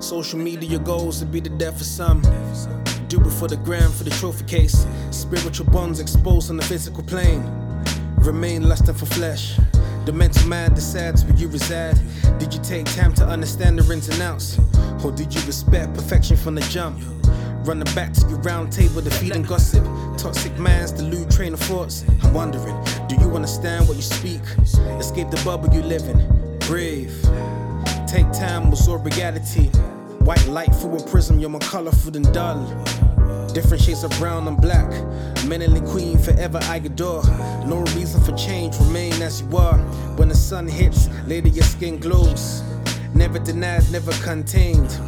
Social media goals to be the death of some. Do it for the gram, for the trophy case. Spiritual bonds exposed on the physical plane. Remain lusting for flesh. The mental mind decides where you reside. Did you take time to understand the ins and outs? Or did you respect perfection from the jump? Running back to your round table, defeating gossip. Toxic minds, delude train of thoughts. I'm wondering, do you understand what you speak? Escape the bubble you live in. Breathe. Take time, absorb reality. White light through a prism, you're more colorful than dull. Different shades of brown and black. Melanin queen, forever I adore. No reason for change, remain as you are. When the sun hits, later your skin glows. Never denied, never contained.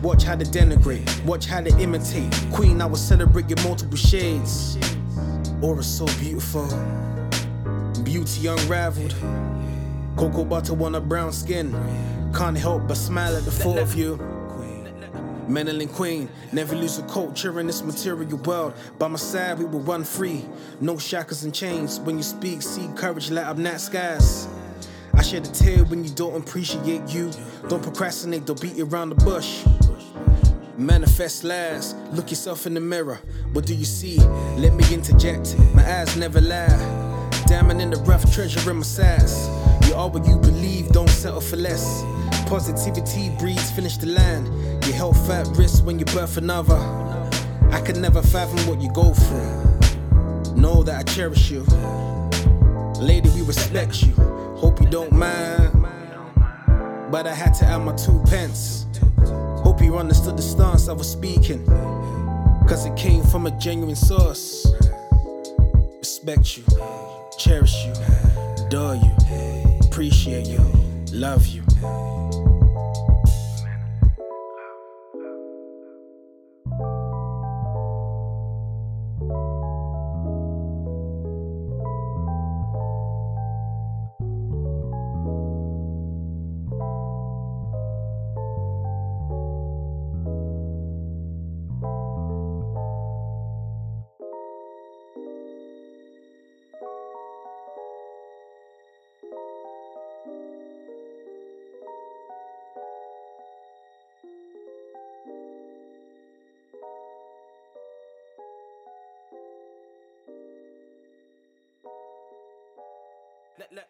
Watch how they denigrate, watch how they imitate. Queen, I will celebrate your multiple shades. Aura so beautiful, beauty unraveled. Cocoa butter on a brown skin. Can't help but smile at the thought of you. Melanin Queen, never lose a culture in this material world. By my side, we will run free. No shackles and chains. When you speak, see courage light up night skies. I shed a tear when you don't appreciate you. Don't procrastinate, don't beat you around the bush. Manifest last, look yourself in the mirror. What do you see? Let me interject. My eyes never lie. Diamond in the rough, treasure in my size. You are what you believe, don't settle for less. Positivity breeds, finish the line. Your health at risk when you birth another. I can never fathom what you go through. Know that I cherish you. Lady, we respect you. Hope you don't mind. But I had to add my two pence. Hope you understood the stance I was speaking. Cause it came from a genuine source. Respect you, cherish you, you, appreciate you, love you. Let, let.